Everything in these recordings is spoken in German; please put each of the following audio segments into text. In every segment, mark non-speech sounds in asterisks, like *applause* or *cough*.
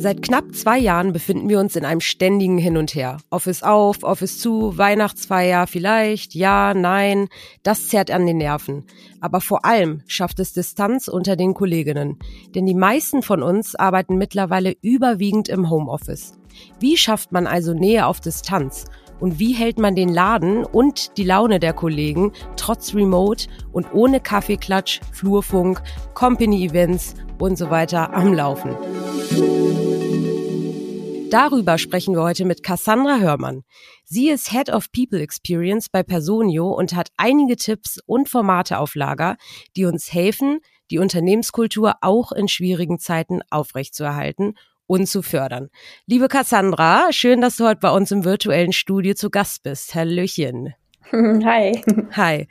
Seit knapp zwei Jahren befinden wir uns in einem ständigen Hin und Her. Office auf, Office zu, Weihnachtsfeier vielleicht, ja, nein. Das zerrt an den Nerven. Aber vor allem schafft es Distanz unter den Kolleginnen. Denn die meisten von uns arbeiten mittlerweile überwiegend im Homeoffice. Wie schafft man also Nähe auf Distanz? Und wie hält man den Laden und die Laune der Kollegen trotz Remote und ohne Kaffeeklatsch, Flurfunk, Company-Events und so weiter am Laufen? Darüber sprechen wir heute mit Cassandra Hörmann. Sie ist Head of People Experience bei Personio und hat einige Tipps und Formate auf Lager, die uns helfen, die Unternehmenskultur auch in schwierigen Zeiten aufrechtzuerhalten und zu fördern. Liebe Cassandra, schön, dass du heute bei uns im virtuellen Studio zu Gast bist. Hallöchen. *laughs* Hi. Hi.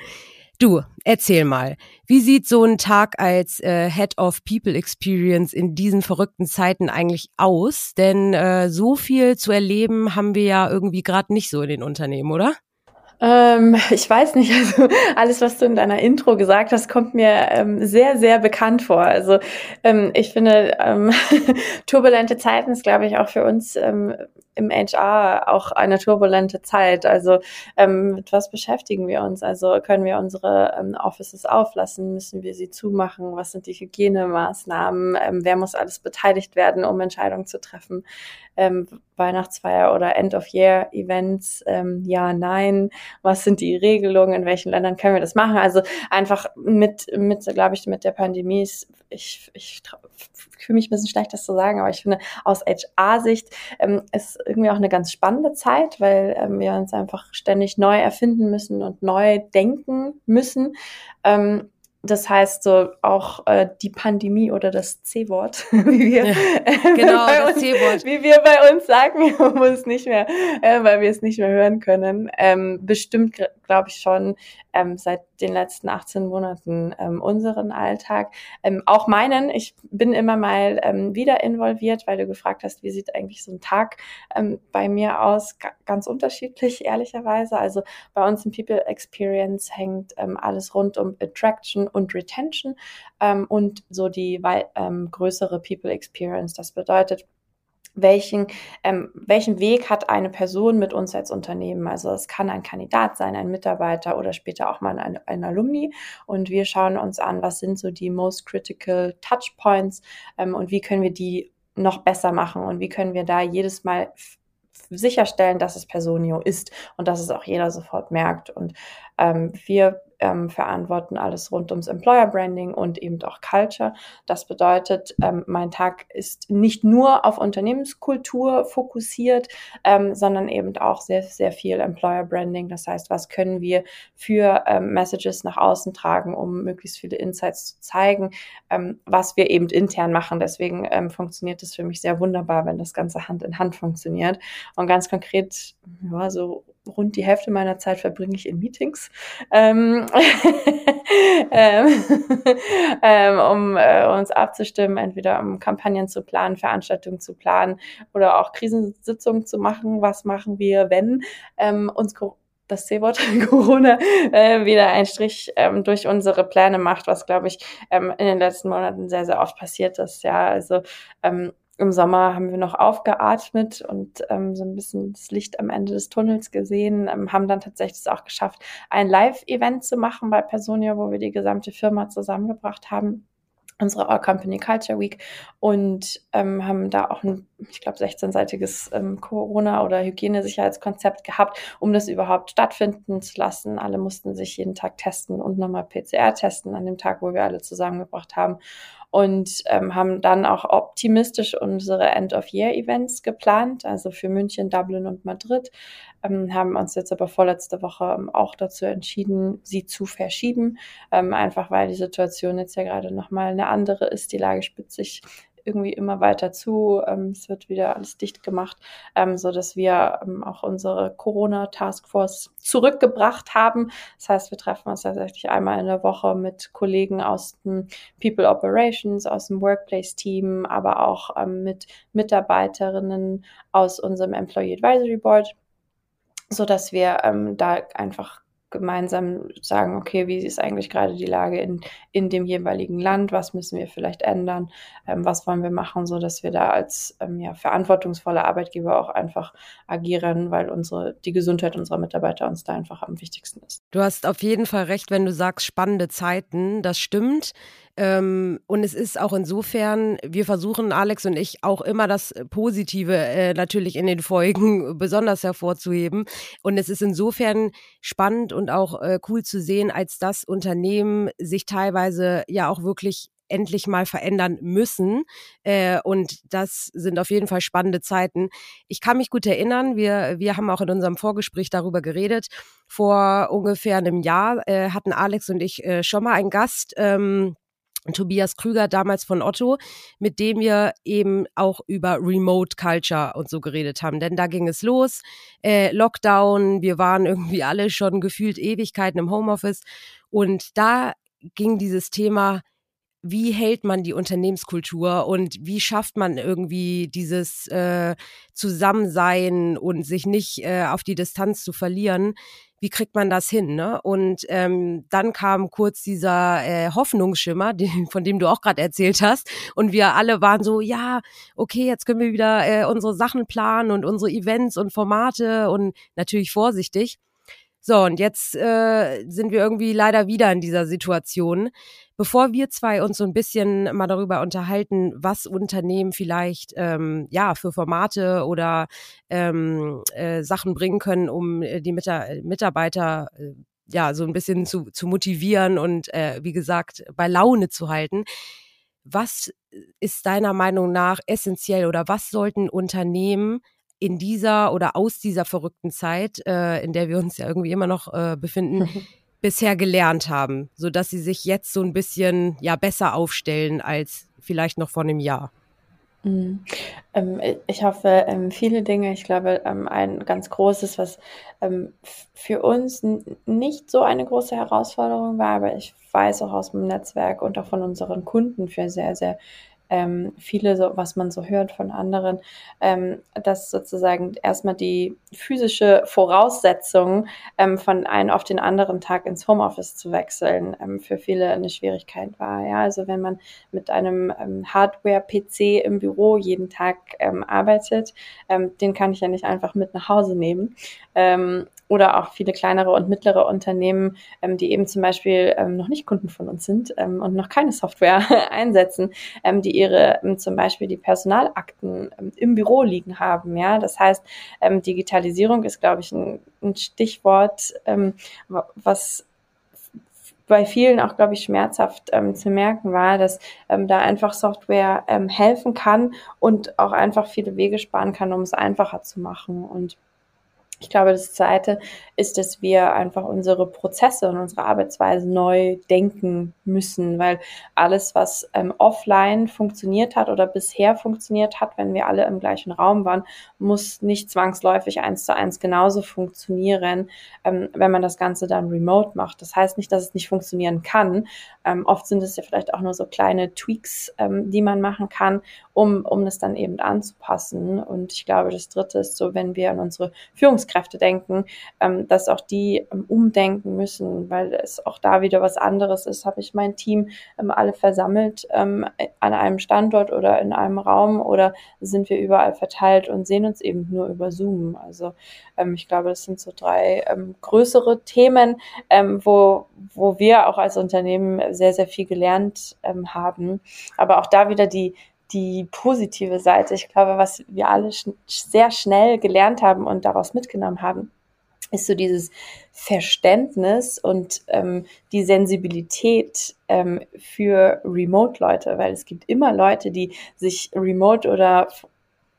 Du, erzähl mal, wie sieht so ein Tag als äh, Head of People Experience in diesen verrückten Zeiten eigentlich aus? Denn äh, so viel zu erleben haben wir ja irgendwie gerade nicht so in den Unternehmen, oder? Ähm, ich weiß nicht, *laughs* also alles, was du in deiner Intro gesagt hast, kommt mir ähm, sehr, sehr bekannt vor. Also ähm, ich finde, ähm, *laughs* turbulente Zeiten ist, glaube ich, auch für uns ähm, im HR auch eine turbulente Zeit. Also ähm, mit was beschäftigen wir uns? Also können wir unsere Offices auflassen? Müssen wir sie zumachen? Was sind die Hygienemaßnahmen? Wer muss alles beteiligt werden, um Entscheidungen zu treffen? Weihnachtsfeier oder End-of-Year-Events? Ähm, ja, nein. Was sind die Regelungen? In welchen Ländern können wir das machen? Also einfach mit, mit glaube ich, mit der Pandemie ist, ich, ich fühle mich ein bisschen schlecht, das zu sagen, aber ich finde, aus HR-Sicht ähm, ist irgendwie auch eine ganz spannende Zeit, weil ähm, wir uns einfach ständig neu erfinden müssen und neu denken müssen. Ähm, das heißt so auch äh, die Pandemie oder das C-Wort, *laughs* wie wir ja, *laughs* genau, das C-Wort, wie wir bei uns sagen, *laughs* um uns nicht mehr, äh, weil wir es nicht mehr hören können, ähm, bestimmt glaube ich schon ähm, seit den letzten 18 Monaten ähm, unseren Alltag, ähm, auch meinen. Ich bin immer mal ähm, wieder involviert, weil du gefragt hast, wie sieht eigentlich so ein Tag ähm, bei mir aus? G ganz unterschiedlich, *laughs* ehrlicherweise. Also bei uns im People Experience hängt ähm, alles rund um Attraction und Retention ähm, und so die ähm, größere People Experience. Das bedeutet, welchen, ähm, welchen Weg hat eine Person mit uns als Unternehmen. Also es kann ein Kandidat sein, ein Mitarbeiter oder später auch mal ein, ein Alumni. Und wir schauen uns an, was sind so die most critical Touchpoints ähm, und wie können wir die noch besser machen und wie können wir da jedes Mal sicherstellen, dass es Personio ist und dass es auch jeder sofort merkt. Und ähm, wir ähm, verantworten alles rund ums Employer Branding und eben auch Culture. Das bedeutet, ähm, mein Tag ist nicht nur auf Unternehmenskultur fokussiert, ähm, sondern eben auch sehr, sehr viel Employer Branding. Das heißt, was können wir für ähm, Messages nach außen tragen, um möglichst viele Insights zu zeigen, ähm, was wir eben intern machen. Deswegen ähm, funktioniert es für mich sehr wunderbar, wenn das Ganze Hand in Hand funktioniert. Und ganz konkret, ja, so rund die Hälfte meiner Zeit verbringe ich in Meetings, ähm, *laughs* ähm, *laughs* ähm, um äh, uns abzustimmen, entweder um Kampagnen zu planen, Veranstaltungen zu planen oder auch Krisensitzungen zu machen. Was machen wir, wenn ähm, uns das C-Wort *laughs* Corona äh, wieder einen Strich ähm, durch unsere Pläne macht, was glaube ich ähm, in den letzten Monaten sehr, sehr oft passiert ist. Ja, also ähm, im Sommer haben wir noch aufgeatmet und ähm, so ein bisschen das Licht am Ende des Tunnels gesehen, ähm, haben dann tatsächlich es auch geschafft, ein Live-Event zu machen bei Personia, wo wir die gesamte Firma zusammengebracht haben unsere All Company Culture Week und ähm, haben da auch ein, ich glaube, 16-seitiges ähm, Corona- oder Hygienesicherheitskonzept gehabt, um das überhaupt stattfinden zu lassen. Alle mussten sich jeden Tag testen und nochmal PCR testen an dem Tag, wo wir alle zusammengebracht haben und ähm, haben dann auch optimistisch unsere End-of-Year-Events geplant, also für München, Dublin und Madrid, ähm, haben uns jetzt aber vorletzte Woche ähm, auch dazu entschieden, sie zu verschieben, ähm, einfach weil die Situation jetzt ja gerade nochmal eine andere ist. Die Lage spitzt sich irgendwie immer weiter zu. Ähm, es wird wieder alles dicht gemacht, ähm, so wir ähm, auch unsere Corona Taskforce zurückgebracht haben. Das heißt, wir treffen uns tatsächlich einmal in der Woche mit Kollegen aus dem People Operations, aus dem Workplace Team, aber auch ähm, mit Mitarbeiterinnen aus unserem Employee Advisory Board, so dass wir ähm, da einfach gemeinsam sagen, okay, wie ist eigentlich gerade die Lage in, in dem jeweiligen Land, was müssen wir vielleicht ändern, ähm, was wollen wir machen, so dass wir da als ähm, ja, verantwortungsvolle Arbeitgeber auch einfach agieren, weil unsere, die Gesundheit unserer Mitarbeiter uns da einfach am wichtigsten ist. Du hast auf jeden Fall recht, wenn du sagst, spannende Zeiten, das stimmt. Ähm, und es ist auch insofern, wir versuchen, Alex und ich, auch immer das Positive äh, natürlich in den Folgen *laughs* besonders hervorzuheben. Und es ist insofern spannend und auch äh, cool zu sehen, als das Unternehmen sich teilweise ja auch wirklich endlich mal verändern müssen. Äh, und das sind auf jeden Fall spannende Zeiten. Ich kann mich gut erinnern, wir, wir haben auch in unserem Vorgespräch darüber geredet. Vor ungefähr einem Jahr äh, hatten Alex und ich äh, schon mal einen Gast. Ähm, Tobias Krüger damals von Otto, mit dem wir eben auch über Remote Culture und so geredet haben. Denn da ging es los, äh, Lockdown, wir waren irgendwie alle schon gefühlt Ewigkeiten im Homeoffice und da ging dieses Thema, wie hält man die Unternehmenskultur und wie schafft man irgendwie dieses äh, Zusammensein und sich nicht äh, auf die Distanz zu verlieren, wie kriegt man das hin? Ne? Und ähm, dann kam kurz dieser äh, Hoffnungsschimmer, *laughs* den, von dem du auch gerade erzählt hast. Und wir alle waren so, ja, okay, jetzt können wir wieder äh, unsere Sachen planen und unsere Events und Formate und natürlich vorsichtig. So, und jetzt äh, sind wir irgendwie leider wieder in dieser Situation. Bevor wir zwei uns so ein bisschen mal darüber unterhalten, was Unternehmen vielleicht ähm, ja für Formate oder ähm, äh, Sachen bringen können, um äh, die Mitarbeiter äh, ja so ein bisschen zu, zu motivieren und äh, wie gesagt bei Laune zu halten. Was ist deiner Meinung nach essentiell oder was sollten Unternehmen in dieser oder aus dieser verrückten Zeit, äh, in der wir uns ja irgendwie immer noch äh, befinden, *laughs* bisher gelernt haben, so dass sie sich jetzt so ein bisschen ja besser aufstellen als vielleicht noch vor einem Jahr? Mhm. Ähm, ich hoffe, ähm, viele Dinge. Ich glaube, ähm, ein ganz großes, was ähm, für uns nicht so eine große Herausforderung war, aber ich weiß auch aus dem Netzwerk und auch von unseren Kunden für sehr, sehr ähm, viele, so, was man so hört von anderen, ähm, dass sozusagen erstmal die physische Voraussetzung ähm, von einem auf den anderen Tag ins Homeoffice zu wechseln, ähm, für viele eine Schwierigkeit war. Ja, also wenn man mit einem ähm, Hardware-PC im Büro jeden Tag ähm, arbeitet, den kann ich ja nicht einfach mit nach Hause nehmen. Oder auch viele kleinere und mittlere Unternehmen, ähm, die eben zum Beispiel ähm, noch nicht Kunden von uns sind ähm, und noch keine Software *laughs* einsetzen, ähm, die ihre ähm, zum Beispiel die Personalakten ähm, im Büro liegen haben. Ja, das heißt, ähm, Digitalisierung ist, glaube ich, ein, ein Stichwort, ähm, was bei vielen auch, glaube ich, schmerzhaft ähm, zu merken war, dass ähm, da einfach Software ähm, helfen kann und auch einfach viele Wege sparen kann, um es einfacher zu machen. Und ich glaube, das Zweite ist, dass wir einfach unsere Prozesse und unsere Arbeitsweise neu denken müssen, weil alles, was ähm, offline funktioniert hat oder bisher funktioniert hat, wenn wir alle im gleichen Raum waren, muss nicht zwangsläufig eins zu eins genauso funktionieren, ähm, wenn man das Ganze dann remote macht. Das heißt nicht, dass es nicht funktionieren kann. Ähm, oft sind es ja vielleicht auch nur so kleine Tweaks, ähm, die man machen kann, um, um das dann eben anzupassen. Und ich glaube, das Dritte ist so, wenn wir an unsere Führungs Führungskräfte denken, ähm, dass auch die ähm, umdenken müssen, weil es auch da wieder was anderes ist. Habe ich mein Team ähm, alle versammelt ähm, an einem Standort oder in einem Raum oder sind wir überall verteilt und sehen uns eben nur über Zoom? Also ähm, ich glaube, das sind so drei ähm, größere Themen, wo, wo wir auch als Unternehmen sehr, sehr viel gelernt haben. Aber auch da wieder die, die positive Seite. Ich glaube, was wir alle sch sehr schnell gelernt haben und daraus mitgenommen haben, ist so dieses Verständnis und ähm, die Sensibilität ähm, für Remote-Leute, weil es gibt immer Leute, die sich remote oder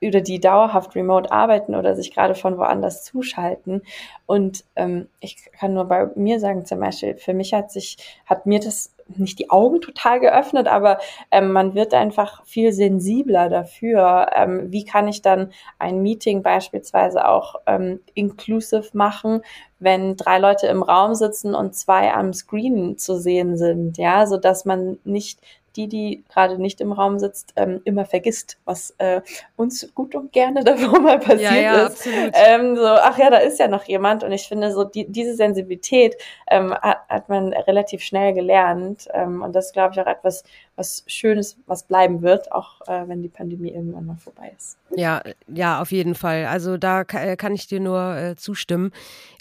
oder die dauerhaft remote arbeiten oder sich gerade von woanders zuschalten. Und ähm, ich kann nur bei mir sagen, zum Beispiel, für mich hat sich, hat mir das nicht die Augen total geöffnet, aber ähm, man wird einfach viel sensibler dafür, ähm, wie kann ich dann ein Meeting beispielsweise auch ähm, inclusive machen, wenn drei Leute im Raum sitzen und zwei am Screen zu sehen sind, ja, so dass man nicht die, die gerade nicht im Raum sitzt, ähm, immer vergisst, was äh, uns gut und gerne *laughs* davor mal passiert ja, ja, ist. Ähm, so, ach ja, da ist ja noch jemand. Und ich finde, so die, diese Sensibilität ähm, hat, hat man relativ schnell gelernt. Ähm, und das ist, glaube ich, auch etwas, was Schönes, was bleiben wird, auch äh, wenn die Pandemie irgendwann mal vorbei ist. Ja, ja, auf jeden Fall. Also da äh, kann ich dir nur äh, zustimmen.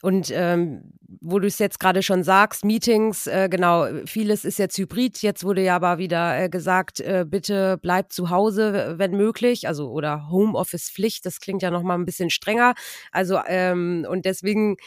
Und ähm, wo du es jetzt gerade schon sagst, Meetings, äh, genau, vieles ist jetzt hybrid. Jetzt wurde ja aber wieder äh, gesagt, äh, bitte bleibt zu Hause, wenn möglich. Also oder Homeoffice-Pflicht, das klingt ja nochmal ein bisschen strenger. Also ähm, und deswegen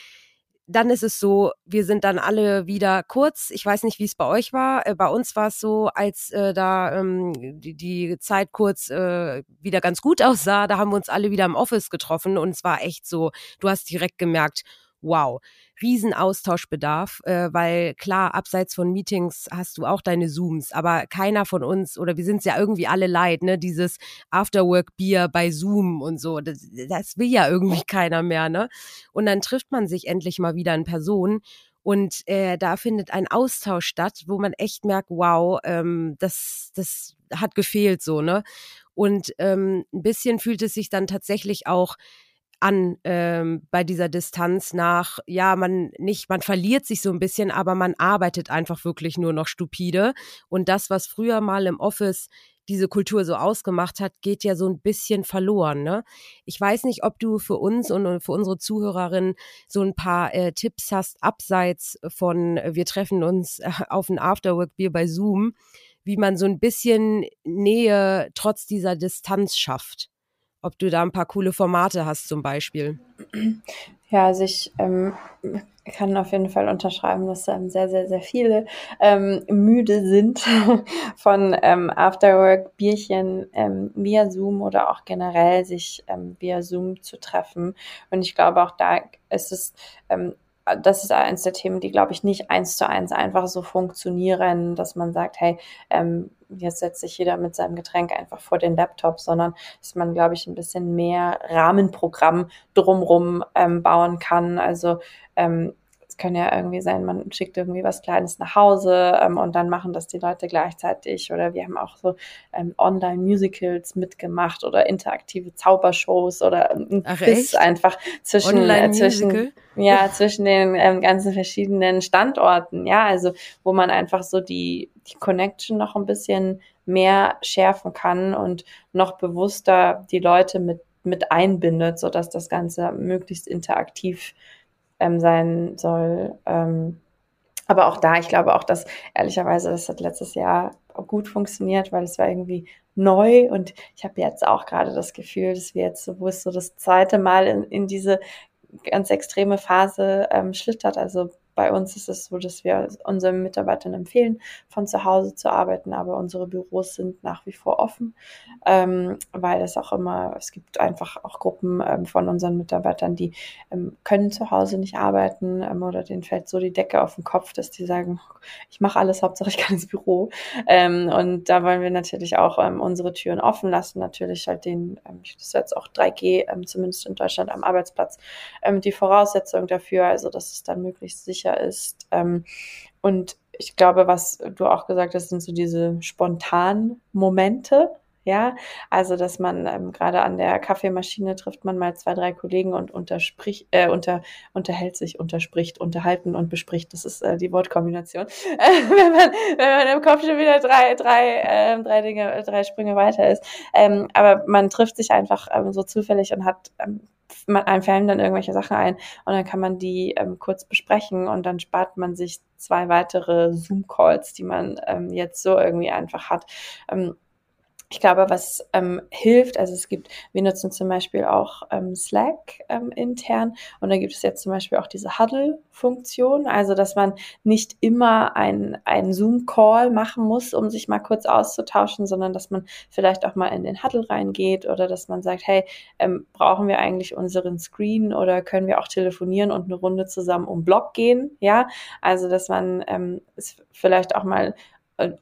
dann ist es so, wir sind dann alle wieder kurz. Ich weiß nicht, wie es bei euch war. Äh, bei uns war es so, als äh, da ähm, die, die Zeit kurz äh, wieder ganz gut *laughs* aussah, da haben wir uns alle wieder im Office getroffen und es war echt so, du hast direkt gemerkt, wow, riesen Austauschbedarf, äh, weil klar, abseits von Meetings hast du auch deine Zooms, aber keiner von uns, oder wir sind ja irgendwie alle leid, ne, dieses Afterwork-Bier bei Zoom und so, das, das will ja irgendwie keiner mehr, ne? Und dann trifft man sich endlich mal wieder in Person und äh, da findet ein Austausch statt, wo man echt merkt, wow, ähm, das, das hat gefehlt so, ne? Und ähm, ein bisschen fühlt es sich dann tatsächlich auch an ähm, bei dieser Distanz nach, ja, man nicht, man verliert sich so ein bisschen, aber man arbeitet einfach wirklich nur noch stupide. Und das, was früher mal im Office diese Kultur so ausgemacht hat, geht ja so ein bisschen verloren. Ne? Ich weiß nicht, ob du für uns und für unsere Zuhörerinnen so ein paar äh, Tipps hast, abseits von äh, wir treffen uns äh, auf ein Afterwork-Bier bei Zoom, wie man so ein bisschen Nähe trotz dieser Distanz schafft ob du da ein paar coole Formate hast zum Beispiel. Ja, also ich ähm, kann auf jeden Fall unterschreiben, dass ähm, sehr, sehr, sehr viele ähm, müde sind *laughs* von ähm, Afterwork, Bierchen ähm, via Zoom oder auch generell sich ähm, via Zoom zu treffen. Und ich glaube, auch da ist es ähm, das ist eines der Themen, die, glaube ich, nicht eins zu eins einfach so funktionieren, dass man sagt, hey, ähm, jetzt setzt sich jeder mit seinem Getränk einfach vor den Laptop, sondern dass man, glaube ich, ein bisschen mehr Rahmenprogramm drumrum ähm, bauen kann. Also ähm, kann ja irgendwie sein, man schickt irgendwie was Kleines nach Hause ähm, und dann machen das die Leute gleichzeitig. Oder wir haben auch so ähm, Online-Musicals mitgemacht oder interaktive Zaubershows oder ein Ach, Quiz echt? einfach zwischen, äh, zwischen, ja, zwischen den ähm, ganzen verschiedenen Standorten. Ja, also wo man einfach so die, die Connection noch ein bisschen mehr schärfen kann und noch bewusster die Leute mit mit einbindet, so dass das Ganze möglichst interaktiv ähm, sein soll. Ähm, aber auch da, ich glaube auch, dass ehrlicherweise, das hat letztes Jahr gut funktioniert, weil es war irgendwie neu und ich habe jetzt auch gerade das Gefühl, dass wir jetzt, es so das zweite Mal in, in diese ganz extreme Phase ähm, schlittert, also bei uns ist es so, dass wir unseren Mitarbeitern empfehlen, von zu Hause zu arbeiten, aber unsere Büros sind nach wie vor offen, ähm, weil es auch immer, es gibt einfach auch Gruppen ähm, von unseren Mitarbeitern, die ähm, können zu Hause nicht arbeiten ähm, oder denen fällt so die Decke auf den Kopf, dass die sagen, ich mache alles, Hauptsache ich kann ins Büro. Ähm, und da wollen wir natürlich auch ähm, unsere Türen offen lassen, natürlich halt den, das ist jetzt auch 3G, zumindest in Deutschland am Arbeitsplatz, die Voraussetzung dafür, also dass es dann möglichst sicher sicher ist. Ähm, und ich glaube, was du auch gesagt hast, sind so diese spontanen Momente. Ja, also dass man ähm, gerade an der Kaffeemaschine trifft man mal zwei, drei Kollegen und äh, unter, unterhält sich, unterspricht, unterhalten und bespricht. Das ist äh, die Wortkombination. *laughs* wenn, man, wenn man im Kopf schon wieder drei, drei, äh, drei Dinge, drei Sprünge weiter ist. Ähm, aber man trifft sich einfach ähm, so zufällig und hat ähm, einem fallen dann irgendwelche Sachen ein und dann kann man die ähm, kurz besprechen und dann spart man sich zwei weitere Zoom-Calls, die man ähm, jetzt so irgendwie einfach hat. Ähm, ich glaube, was ähm, hilft, also es gibt, wir nutzen zum Beispiel auch ähm, Slack ähm, intern und da gibt es jetzt zum Beispiel auch diese Huddle-Funktion, also dass man nicht immer einen Zoom-Call machen muss, um sich mal kurz auszutauschen, sondern dass man vielleicht auch mal in den Huddle reingeht oder dass man sagt, hey, ähm, brauchen wir eigentlich unseren Screen oder können wir auch telefonieren und eine Runde zusammen um Blog gehen, ja, also dass man ähm, es vielleicht auch mal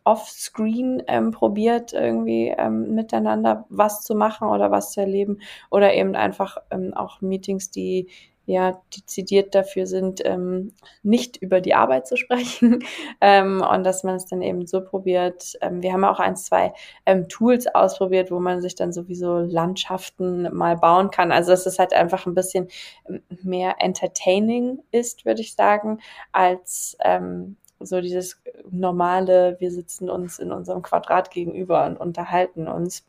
offscreen ähm, probiert, irgendwie ähm, miteinander was zu machen oder was zu erleben oder eben einfach ähm, auch Meetings, die ja dezidiert dafür sind, ähm, nicht über die Arbeit zu sprechen *laughs* ähm, und dass man es dann eben so probiert. Ähm, wir haben auch ein, zwei ähm, Tools ausprobiert, wo man sich dann sowieso Landschaften mal bauen kann. Also dass es halt einfach ein bisschen ähm, mehr entertaining ist, würde ich sagen, als ähm, so dieses normale, wir sitzen uns in unserem Quadrat gegenüber und unterhalten uns.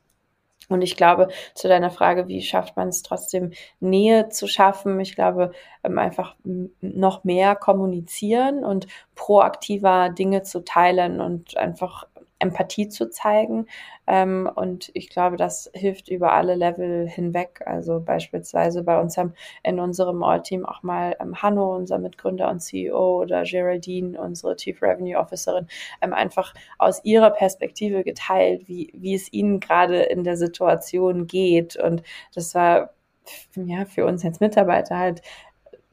Und ich glaube, zu deiner Frage, wie schafft man es trotzdem, Nähe zu schaffen? Ich glaube, ähm, einfach noch mehr kommunizieren und proaktiver Dinge zu teilen und einfach Empathie zu zeigen. Ähm, und ich glaube, das hilft über alle Level hinweg. Also beispielsweise bei uns haben in unserem All-Team auch mal ähm, Hanno, unser Mitgründer und CEO, oder Geraldine, unsere Chief Revenue Officerin, ähm, einfach aus ihrer Perspektive geteilt, wie, wie es ihnen gerade in der Situation geht. Und das war ja für uns als Mitarbeiter halt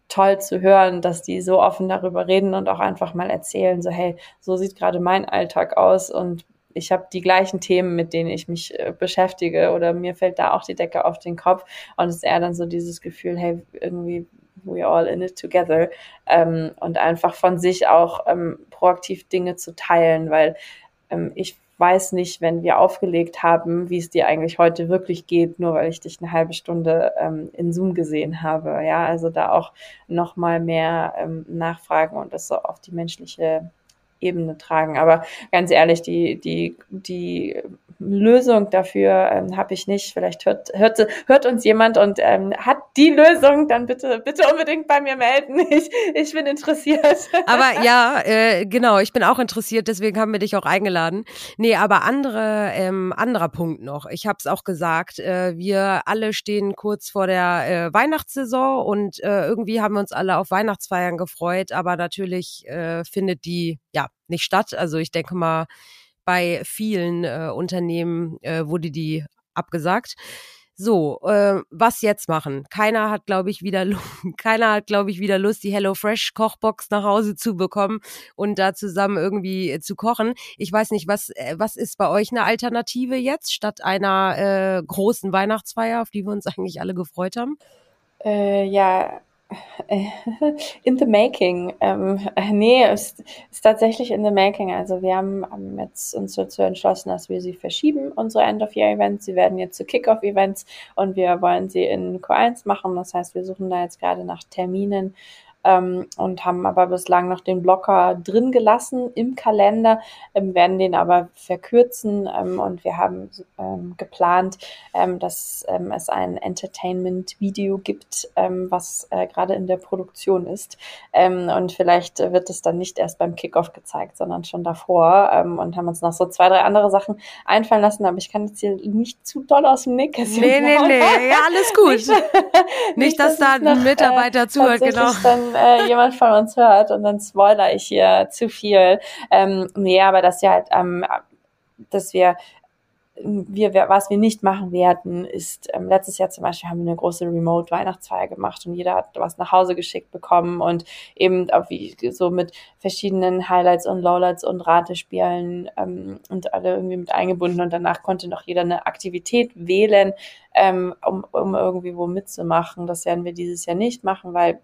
toll zu hören, dass die so offen darüber reden und auch einfach mal erzählen, so hey, so sieht gerade mein Alltag aus und ich habe die gleichen Themen, mit denen ich mich äh, beschäftige oder mir fällt da auch die Decke auf den Kopf und es ist eher dann so dieses Gefühl, hey, irgendwie we all in it together ähm, und einfach von sich auch ähm, proaktiv Dinge zu teilen, weil ähm, ich weiß nicht, wenn wir aufgelegt haben, wie es dir eigentlich heute wirklich geht, nur weil ich dich eine halbe Stunde ähm, in Zoom gesehen habe. Ja, also da auch noch mal mehr ähm, nachfragen und das so auf die menschliche Ebene tragen. Aber ganz ehrlich, die, die, die Lösung dafür ähm, habe ich nicht. Vielleicht hört, hört, hört uns jemand und ähm, hat die Lösung, dann bitte, bitte unbedingt bei mir melden. *laughs* Ich, ich bin interessiert. Aber *laughs* ja, äh, genau, ich bin auch interessiert, deswegen haben wir dich auch eingeladen. Nee, aber andere, ähm, anderer Punkt noch. Ich habe es auch gesagt, äh, wir alle stehen kurz vor der äh, Weihnachtssaison und äh, irgendwie haben wir uns alle auf Weihnachtsfeiern gefreut, aber natürlich äh, findet die ja nicht statt. Also ich denke mal, bei vielen äh, Unternehmen äh, wurde die abgesagt. So, äh, was jetzt machen? Keiner hat, glaube ich, wieder, *laughs* keiner hat, glaube ich, wieder Lust, die HelloFresh Kochbox nach Hause zu bekommen und da zusammen irgendwie äh, zu kochen. Ich weiß nicht, was, äh, was ist bei euch eine Alternative jetzt statt einer äh, großen Weihnachtsfeier, auf die wir uns *laughs* eigentlich alle gefreut haben? Äh, ja, In the making. Ähm, nee, es ist tatsächlich in the making. Also wir haben jetzt uns dazu entschlossen, dass wir sie verschieben, unsere End-of-Year-Events. Sie werden jetzt zu Kick-Off-Events und wir wollen sie in Q1 machen. Das heißt, wir suchen da jetzt gerade nach Terminen, ähm, und haben aber bislang noch den Blocker drin gelassen im Kalender, ähm, werden den aber verkürzen ähm, und wir haben ähm, geplant, ähm, dass ähm, es ein Entertainment-Video gibt, was äh, gerade in der Produktion ist und vielleicht wird es dann nicht erst beim Kickoff gezeigt, sondern schon davor und haben uns noch so zwei, drei andere Sachen einfallen lassen, aber ich kann jetzt hier nicht zu doll aus dem Nähkästchen Nee, nee, nee, ja, alles gut. *laughs* nicht, nicht, dass, dass da ein Mitarbeiter äh, zuhört, genau. Dann äh, jemand von uns hört und dann spoiler ich hier zu viel. Ähm, nee, aber dass wir halt, ähm, dass wir wir, was wir nicht machen werden, ist, ähm, letztes Jahr zum Beispiel haben wir eine große Remote-Weihnachtsfeier gemacht und jeder hat was nach Hause geschickt bekommen und eben auch wie so mit verschiedenen Highlights und Lowlights und Ratespielen ähm, und alle irgendwie mit eingebunden und danach konnte noch jeder eine Aktivität wählen, ähm, um, um irgendwie wo mitzumachen. Das werden wir dieses Jahr nicht machen, weil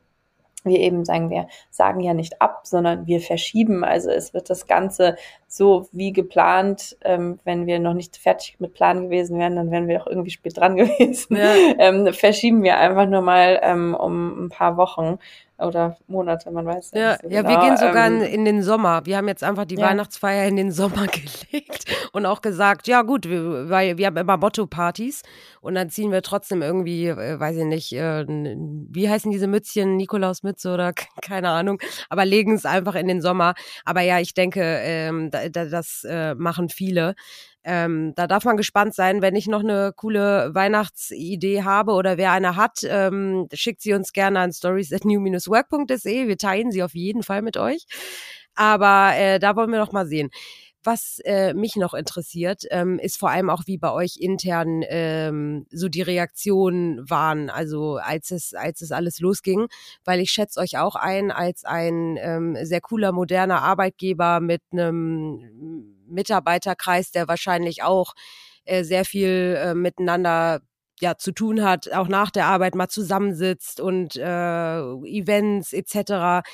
wir eben sagen, wir sagen ja nicht ab, sondern wir verschieben. Also es wird das Ganze so wie geplant. Ähm, wenn wir noch nicht fertig mit Plan gewesen wären, dann wären wir auch irgendwie spät dran *laughs* gewesen. Ja. Ähm, verschieben wir einfach nur mal ähm, um ein paar Wochen oder Monate, man weiß ja, nicht. So ja, genau. wir gehen sogar ähm, in den Sommer. Wir haben jetzt einfach die ja. Weihnachtsfeier in den Sommer *laughs* gelegt und auch gesagt, ja gut, wir, weil wir haben immer Motto-Partys und dann ziehen wir trotzdem irgendwie, äh, weiß ich nicht, äh, wie heißen diese Mützchen, Nikolausmütze oder *laughs* keine Ahnung, aber legen es einfach in den Sommer. Aber ja, ich denke, ähm, da, da, das äh, machen viele. Ähm, da darf man gespannt sein, wenn ich noch eine coole Weihnachtsidee habe oder wer eine hat, ähm, schickt sie uns gerne an stories at new-work.de. Wir teilen sie auf jeden Fall mit euch. Aber äh, da wollen wir noch mal sehen. Was äh, mich noch interessiert, ähm, ist vor allem auch, wie bei euch intern ähm, so die Reaktionen waren, also als es, als es alles losging, weil ich schätze euch auch ein als ein ähm, sehr cooler, moderner Arbeitgeber mit einem Mitarbeiterkreis, der wahrscheinlich auch äh, sehr viel äh, miteinander ja zu tun hat, auch nach der Arbeit mal zusammensitzt und äh, Events etc.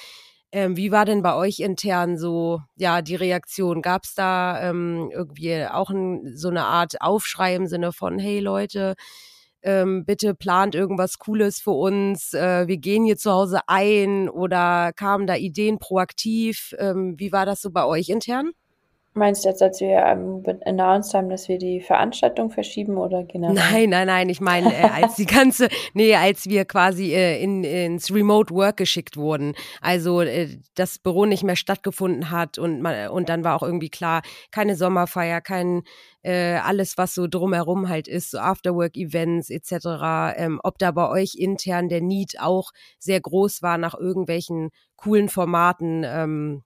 Ähm, wie war denn bei euch intern so, ja, die Reaktion? Gab es da ähm, irgendwie auch ein, so eine Art Aufschrei im Sinne von, hey Leute, ähm, bitte plant irgendwas Cooles für uns, äh, wir gehen hier zu Hause ein oder kamen da Ideen proaktiv? Ähm, wie war das so bei euch intern? Meinst du jetzt, als wir ähm, announced haben, dass wir die Veranstaltung verschieben oder generell? Nein, nein, nein, ich meine, äh, als die ganze, *laughs* nee, als wir quasi äh, in, ins Remote Work geschickt wurden. Also äh, das Büro nicht mehr stattgefunden hat und man, und dann war auch irgendwie klar, keine Sommerfeier, kein äh, alles, was so drumherum halt ist, so Afterwork-Events etc. Ähm, ob da bei euch intern der Need auch sehr groß war nach irgendwelchen coolen Formaten. Ähm,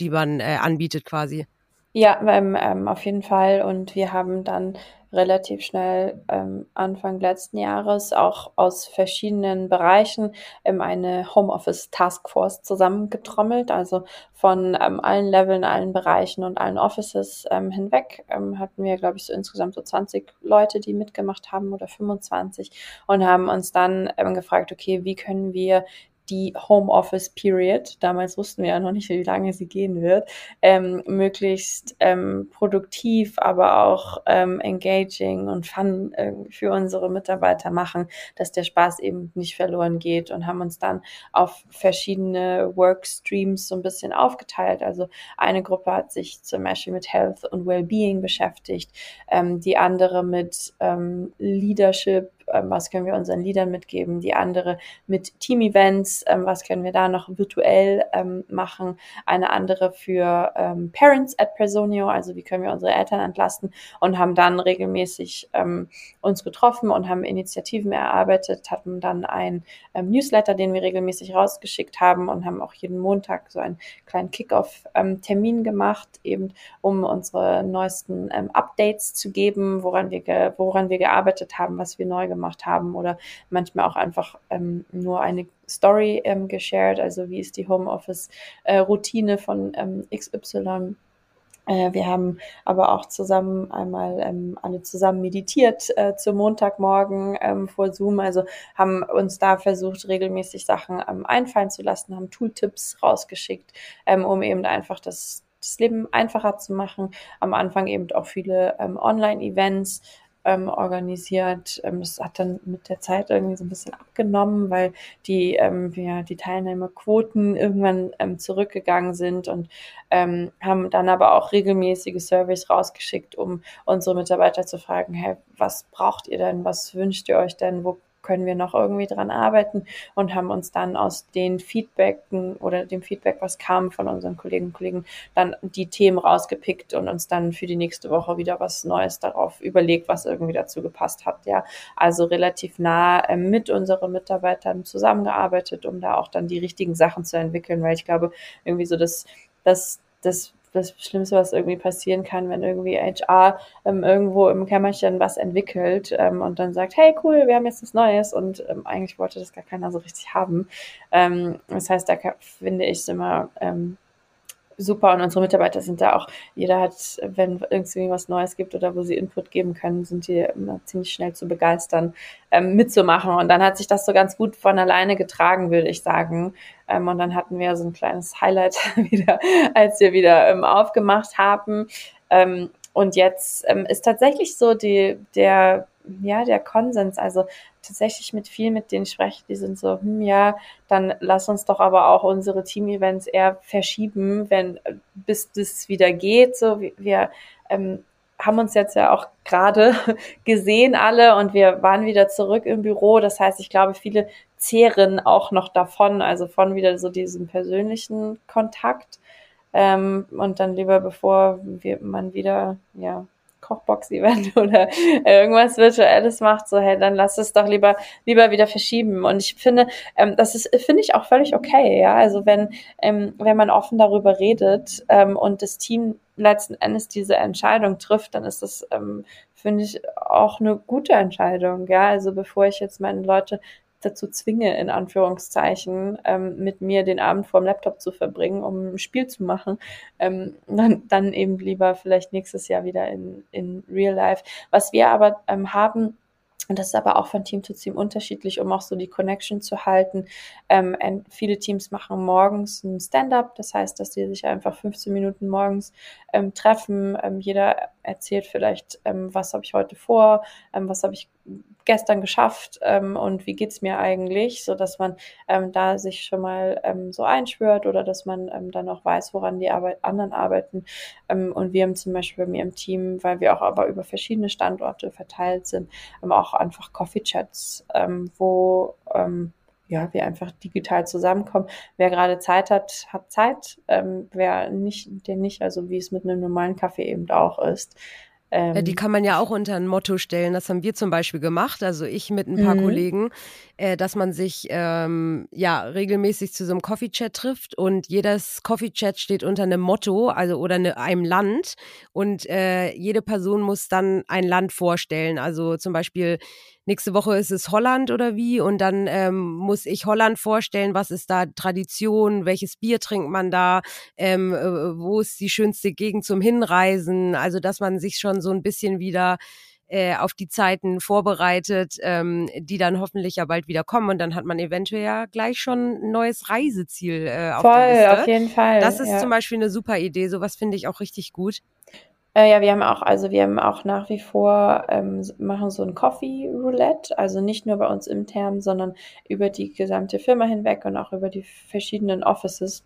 die man äh, anbietet quasi. Ja, ähm, ähm, auf jeden Fall. Und wir haben dann relativ schnell ähm, Anfang letzten Jahres auch aus verschiedenen Bereichen ähm, eine Homeoffice Taskforce zusammengetrommelt. Also von ähm, allen Leveln, allen Bereichen und allen Offices ähm, hinweg hatten wir, glaube ich, so insgesamt so 20 Leute, die mitgemacht haben oder 25 und haben uns dann gefragt, okay, wie können wir die Homeoffice Period, damals wussten wir ja noch nicht, wie lange sie gehen wird, ähm, möglichst ähm, produktiv, aber auch ähm, engaging und fun äh, für unsere Mitarbeiter machen, dass der Spaß eben nicht verloren geht und haben uns dann auf verschiedene Workstreams so ein bisschen aufgeteilt. Also eine Gruppe hat sich zum Beispiel mit Health und Wellbeing beschäftigt, ähm, die andere mit ähm, Leadership ähm, was können wir unseren Liedern mitgeben, die andere mit Team-Events, ähm, was können wir da noch virtuell ähm, machen, eine andere für ähm, Parents at Personio, also wie können wir unsere Eltern entlasten und haben dann regelmäßig ähm, uns getroffen und haben Initiativen erarbeitet, hatten dann ein ähm, Newsletter, den wir regelmäßig rausgeschickt haben und haben auch jeden Montag so einen kleinen Kick-Off-Termin gemacht, eben um unsere neuesten Updates zu geben, woran wir, woran wir gearbeitet haben, was wir neu gemacht gemacht haben oder manchmal auch einfach ähm, nur eine Story ähm, geshared, also wie ist die Homeoffice-Routine äh, von ähm, XY. Äh, wir haben aber auch zusammen einmal ähm, alle zusammen meditiert äh, zum Montagmorgen ähm, vor Zoom. Also haben uns da versucht, regelmäßig Sachen ähm, einfallen zu lassen, haben Tooltips rausgeschickt, ähm, um eben einfach das das Leben einfacher zu machen. Am Anfang eben auch viele ähm, Online-Events, ähm, organisiert. Ähm, das hat dann mit der Zeit irgendwie so ein bisschen abgenommen, weil die, ähm, ja, die Teilnehmerquoten irgendwann ähm, zurückgegangen sind und ähm, haben dann aber auch regelmäßige Surveys rausgeschickt, um unsere Mitarbeiter zu fragen, hey, was braucht ihr denn, was wünscht ihr euch denn, wo können wir noch irgendwie dran arbeiten und haben uns dann aus den Feedbacken oder dem Feedback, was kam von unseren Kolleginnen und Kollegen, dann die Themen rausgepickt und uns dann für die nächste Woche wieder was Neues darauf überlegt, was irgendwie dazu gepasst hat. Ja, also relativ nah äh, mit unseren Mitarbeitern zusammengearbeitet, um da auch dann die richtigen Sachen zu entwickeln, weil ich glaube, irgendwie so das, das, das das Schlimmste, was irgendwie passieren kann, wenn irgendwie HR ähm, irgendwo im Kämmerchen was entwickelt ähm, und dann sagt, hey cool, wir haben jetzt was Neues und ähm, eigentlich wollte das gar keiner so richtig haben. Ähm, das heißt, da finde ich es immer ähm, super und unsere Mitarbeiter sind da auch, jeder hat, wenn irgendwie was Neues gibt oder wo sie Input geben können, sind die immer ziemlich schnell zu begeistern, ähm, mitzumachen. Und dann hat sich das so ganz gut von alleine getragen, würde ich sagen. Ähm, und dann hatten wir so ein kleines Highlight *laughs* wieder, als wir wieder ähm, aufgemacht haben. Ähm, und jetzt ähm, ist tatsächlich so die, der, ja, der Konsens, also tatsächlich mit viel, mit denen ich spreche, die sind so, hm, ja, dann lass uns doch aber auch unsere Team-Events eher verschieben, wenn, bis das wieder geht, so, wir, wir ähm, haben uns jetzt ja auch gerade *laughs* gesehen alle und wir waren wieder zurück im Büro. Das heißt, ich glaube, viele zehren auch noch davon, also von wieder so diesem persönlichen Kontakt. Ähm, und dann lieber, bevor wir, man wieder, ja, Kochbox-Event *laughs* oder irgendwas Virtuelles macht, so hey, dann lass es doch lieber lieber wieder verschieben. Und ich finde, ähm, das ist finde ich auch völlig okay, ja. Also wenn ähm, wenn man offen darüber redet ähm, und das Team letzten Endes diese Entscheidung trifft, dann ist das ähm, finde ich auch eine gute Entscheidung, ja. Also bevor ich jetzt meine Leute dazu zwinge, in Anführungszeichen, ähm, mit mir den Abend vorm Laptop zu verbringen, um ein Spiel zu machen, ähm, dann, dann eben lieber vielleicht nächstes Jahr wieder in, in Real Life. Was wir aber ähm, haben, Und das ist aber auch von Team zu Team unterschiedlich, um auch so die Connection zu halten. Ähm, viele Teams machen morgens ein Stand-up, das heißt, dass die sich einfach 15 Minuten morgens ähm, treffen. Ähm, jeder erzählt vielleicht, ähm, was habe ich heute vor, ähm, was habe ich gestern geschafft ähm, und wie geht's mir eigentlich, so dass man ähm, da sich schon mal ähm, so einschwört oder dass man ähm, dann auch weiß, woran die Arbeit, anderen arbeiten. Ähm, und wir haben zum Beispiel bei mir im Team, weil wir auch aber über verschiedene Standorte verteilt sind, ähm, auch einfach Coffee Chats, ähm, wo ähm, ja, wir einfach digital zusammenkommen. Wer gerade Zeit hat, hat Zeit. Ähm, wer nicht, der nicht, also wie es mit einem normalen Kaffee eben auch ist. Ähm, ja, die kann man ja auch unter ein Motto stellen. Das haben wir zum Beispiel gemacht, also ich mit ein paar mhm. Kollegen, äh, dass man sich ähm, ja regelmäßig zu so einem Coffee-Chat trifft und jedes Coffee-Chat steht unter einem Motto, also oder ne, einem Land und äh, jede Person muss dann ein Land vorstellen. Also zum Beispiel nächste Woche ist es Holland oder wie und dann ähm, muss ich Holland vorstellen, was ist da Tradition, welches Bier trinkt man da, ähm, äh, wo ist die schönste Gegend zum Hinreisen, also dass man sich schon so ein bisschen wieder äh, auf die Zeiten vorbereitet, ähm, die dann hoffentlich ja bald wieder kommen und dann hat man eventuell ja gleich schon ein neues Reiseziel äh, auf Voll, der Liste. auf jeden Fall. Das ist ja. zum Beispiel eine super Idee, sowas finde ich auch richtig gut. Äh, ja, wir haben auch, also wir haben auch nach wie vor, ähm, machen so ein Coffee Roulette, also nicht nur bei uns intern, sondern über die gesamte Firma hinweg und auch über die verschiedenen Offices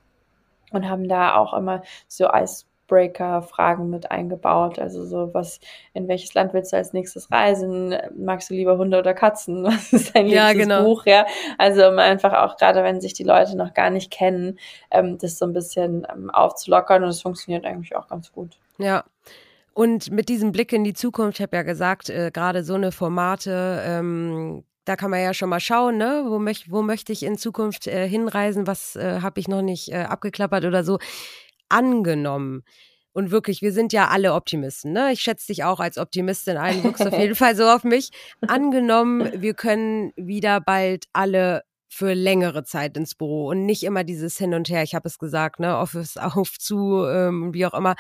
und haben da auch immer so Icebreaker-Fragen mit eingebaut. Also so, was, in welches Land willst du als nächstes reisen? Magst du lieber Hunde oder Katzen? *laughs* Was ist dein ja, genau. Buch? Ja, also um einfach auch gerade, wenn sich die Leute noch gar nicht kennen, ähm, das so ein bisschen ähm, aufzulockern und es funktioniert eigentlich auch ganz gut. Ja. Und mit diesem Blick in die Zukunft, ich habe ja gesagt, äh, gerade so eine Formate, ähm, da kann man ja schon mal schauen, ne? wo, möch, wo möchte ich in Zukunft äh, hinreisen, was äh, habe ich noch nicht äh, abgeklappert oder so. Angenommen. Und wirklich, wir sind ja alle Optimisten, ne? Ich schätze dich auch als Optimistin ein, wirkst auf jeden *laughs* Fall so auf mich. Angenommen, wir können wieder bald alle für längere Zeit ins Büro und nicht immer dieses Hin und Her. Ich habe es gesagt, ne? Office auf, zu, ähm, wie auch immer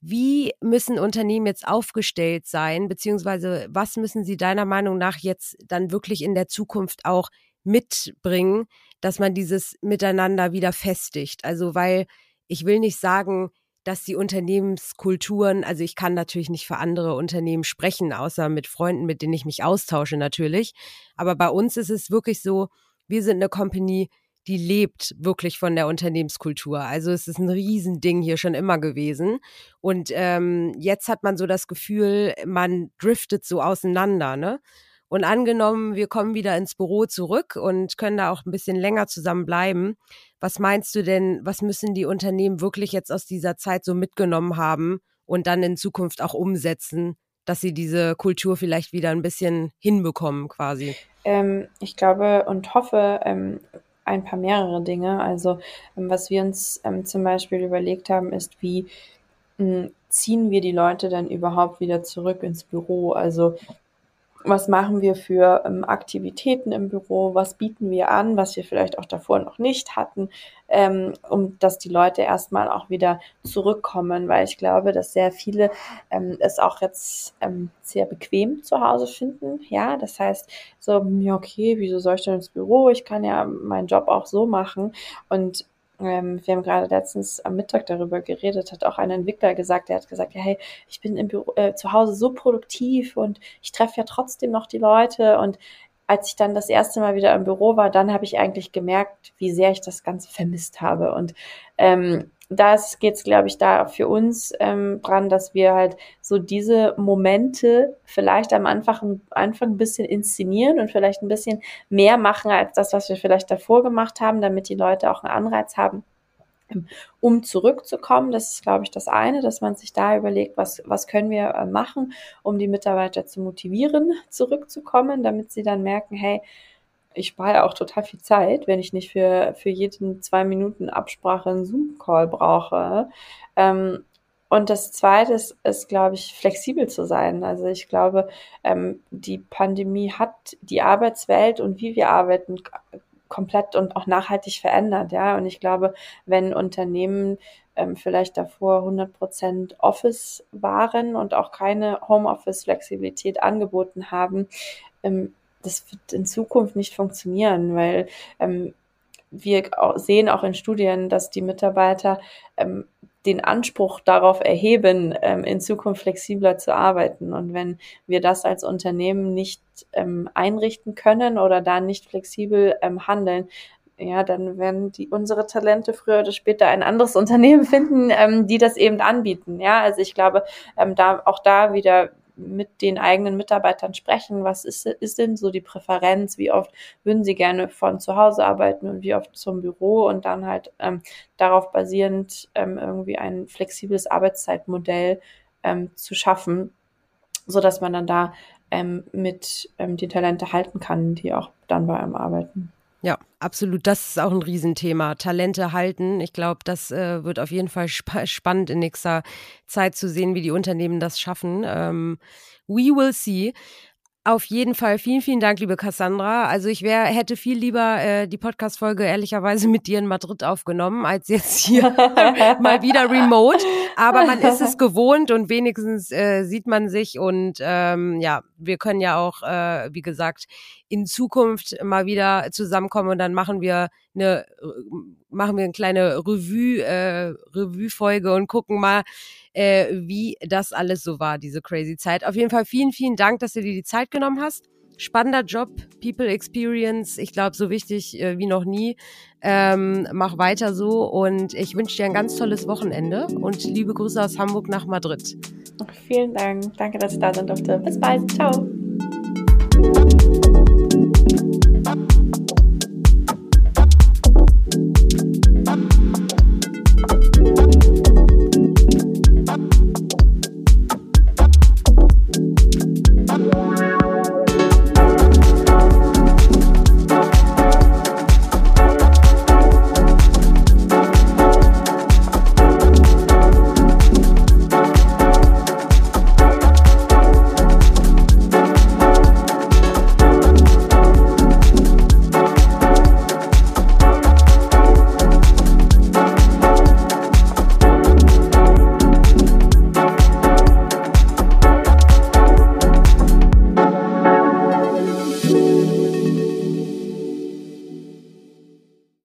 wie müssen Unternehmen jetzt aufgestellt sein, beziehungsweise was müssen sie deiner Meinung nach jetzt dann wirklich in der Zukunft auch mitbringen, dass man dieses Miteinander wieder festigt? Also, weil ich will nicht sagen, dass die Unternehmenskulturen, also ich kann natürlich nicht für andere Unternehmen sprechen, außer mit Freunden, mit denen ich mich austausche natürlich. Aber bei uns ist es wirklich so, wir sind eine Company, die lebt wirklich von der Unternehmenskultur. Also es ist ein Riesending hier schon immer gewesen. Und ähm, jetzt hat man so das Gefühl, man driftet so auseinander, ne? Und angenommen, wir kommen wieder ins Büro zurück und können da auch ein bisschen länger zusammen bleiben. Was meinst du denn, was müssen die Unternehmen wirklich jetzt aus dieser Zeit so mitgenommen haben und dann in Zukunft auch umsetzen, dass sie diese Kultur vielleicht wieder ein bisschen hinbekommen quasi? Ähm, ich glaube und hoffe, ähm, ein paar mehrere Dinge. Also ähm, was wir uns ähm, zum Beispiel überlegt haben, ist, wie hm, ziehen wir die Leute dann überhaupt wieder zurück ins Büro? Also was machen wir für ähm, Aktivitäten im Büro, was bieten wir an, was wir vielleicht auch davor noch nicht hatten, ähm, um dass die Leute erstmal auch wieder zurückkommen, weil ich glaube, dass sehr viele ähm, es auch jetzt ähm, sehr bequem zu Hause finden. Ja, das heißt, so, ja, okay, wieso soll ich denn ins Büro? Ich kann ja meinen Job auch so machen. Und ähm, wir haben gerade letztens am Mittag darüber geredet, hat auch ein Entwickler gesagt, der hat gesagt, hey, ich bin im Büro, äh, zu Hause so produktiv und ich treffe ja trotzdem noch die Leute und als ich dann das erste Mal wieder im Büro war, dann habe ich eigentlich gemerkt, wie sehr ich das Ganze vermisst habe. Und ähm, da geht es, glaube ich, da für uns ähm, dran, dass wir halt so diese Momente vielleicht am Anfang, Anfang ein bisschen inszenieren und vielleicht ein bisschen mehr machen als das, was wir vielleicht davor gemacht haben, damit die Leute auch einen Anreiz haben, um zurückzukommen. Das ist, glaube ich, das eine, dass man sich da überlegt, was, was können wir äh, machen, um die Mitarbeiter zu motivieren, *laughs* zurückzukommen, damit sie dann merken, hey, ich spare ja auch total viel Zeit, wenn ich nicht für, für jeden zwei Minuten Absprache einen Zoom-Call brauche. Ähm, und das Zweite ist, ist, glaube ich, flexibel zu sein. Also ich glaube, ähm, die Pandemie hat die Arbeitswelt und wie wir arbeiten komplett und auch nachhaltig verändert. Ja, und ich glaube, wenn Unternehmen ähm, vielleicht davor 100% Office waren und auch keine Homeoffice-Flexibilität angeboten haben, ähm, das wird in Zukunft nicht funktionieren, weil ähm, wir sehen auch in Studien, dass die Mitarbeiter ähm, den Anspruch darauf erheben, ähm, in Zukunft flexibler zu arbeiten. Und wenn wir das als Unternehmen nicht ähm, einrichten können oder da nicht flexibel ähm, handeln, ja, dann werden die unsere Talente früher oder später ein anderes *laughs* Unternehmen finden, ähm, die das eben anbieten. Ja, also ich glaube, ähm, da auch da wieder mit den eigenen Mitarbeitern sprechen. Was ist, ist denn so die Präferenz? Wie oft würden sie gerne von zu Hause arbeiten und wie oft zum Büro und dann halt ähm, darauf basierend ähm, irgendwie ein flexibles Arbeitszeitmodell ähm, zu schaffen, so dass man dann da ähm, mit ähm, die Talente halten kann, die auch dann bei einem arbeiten. Ja, absolut. Das ist auch ein Riesenthema. Talente halten. Ich glaube, das äh, wird auf jeden Fall sp spannend in nächster Zeit zu sehen, wie die Unternehmen das schaffen. Ähm, we will see. Auf jeden Fall vielen, vielen Dank, liebe Cassandra. Also ich wär, hätte viel lieber äh, die Podcast-Folge ehrlicherweise mit dir in Madrid aufgenommen, als jetzt hier *laughs* mal wieder remote. Aber man ist es gewohnt und wenigstens äh, sieht man sich und ähm, ja, wir können ja auch, äh, wie gesagt, in Zukunft mal wieder zusammenkommen und dann machen wir eine, machen wir eine kleine Revue, äh, Revue-Folge und gucken mal, äh, wie das alles so war, diese crazy Zeit. Auf jeden Fall vielen, vielen Dank, dass du dir die Zeit genommen hast. Spannender Job, People Experience, ich glaube, so wichtig äh, wie noch nie. Ähm, mach weiter so und ich wünsche dir ein ganz tolles Wochenende und liebe Grüße aus Hamburg nach Madrid. Vielen Dank. Danke, dass ich da sein durfte. Bis bald. Ciao.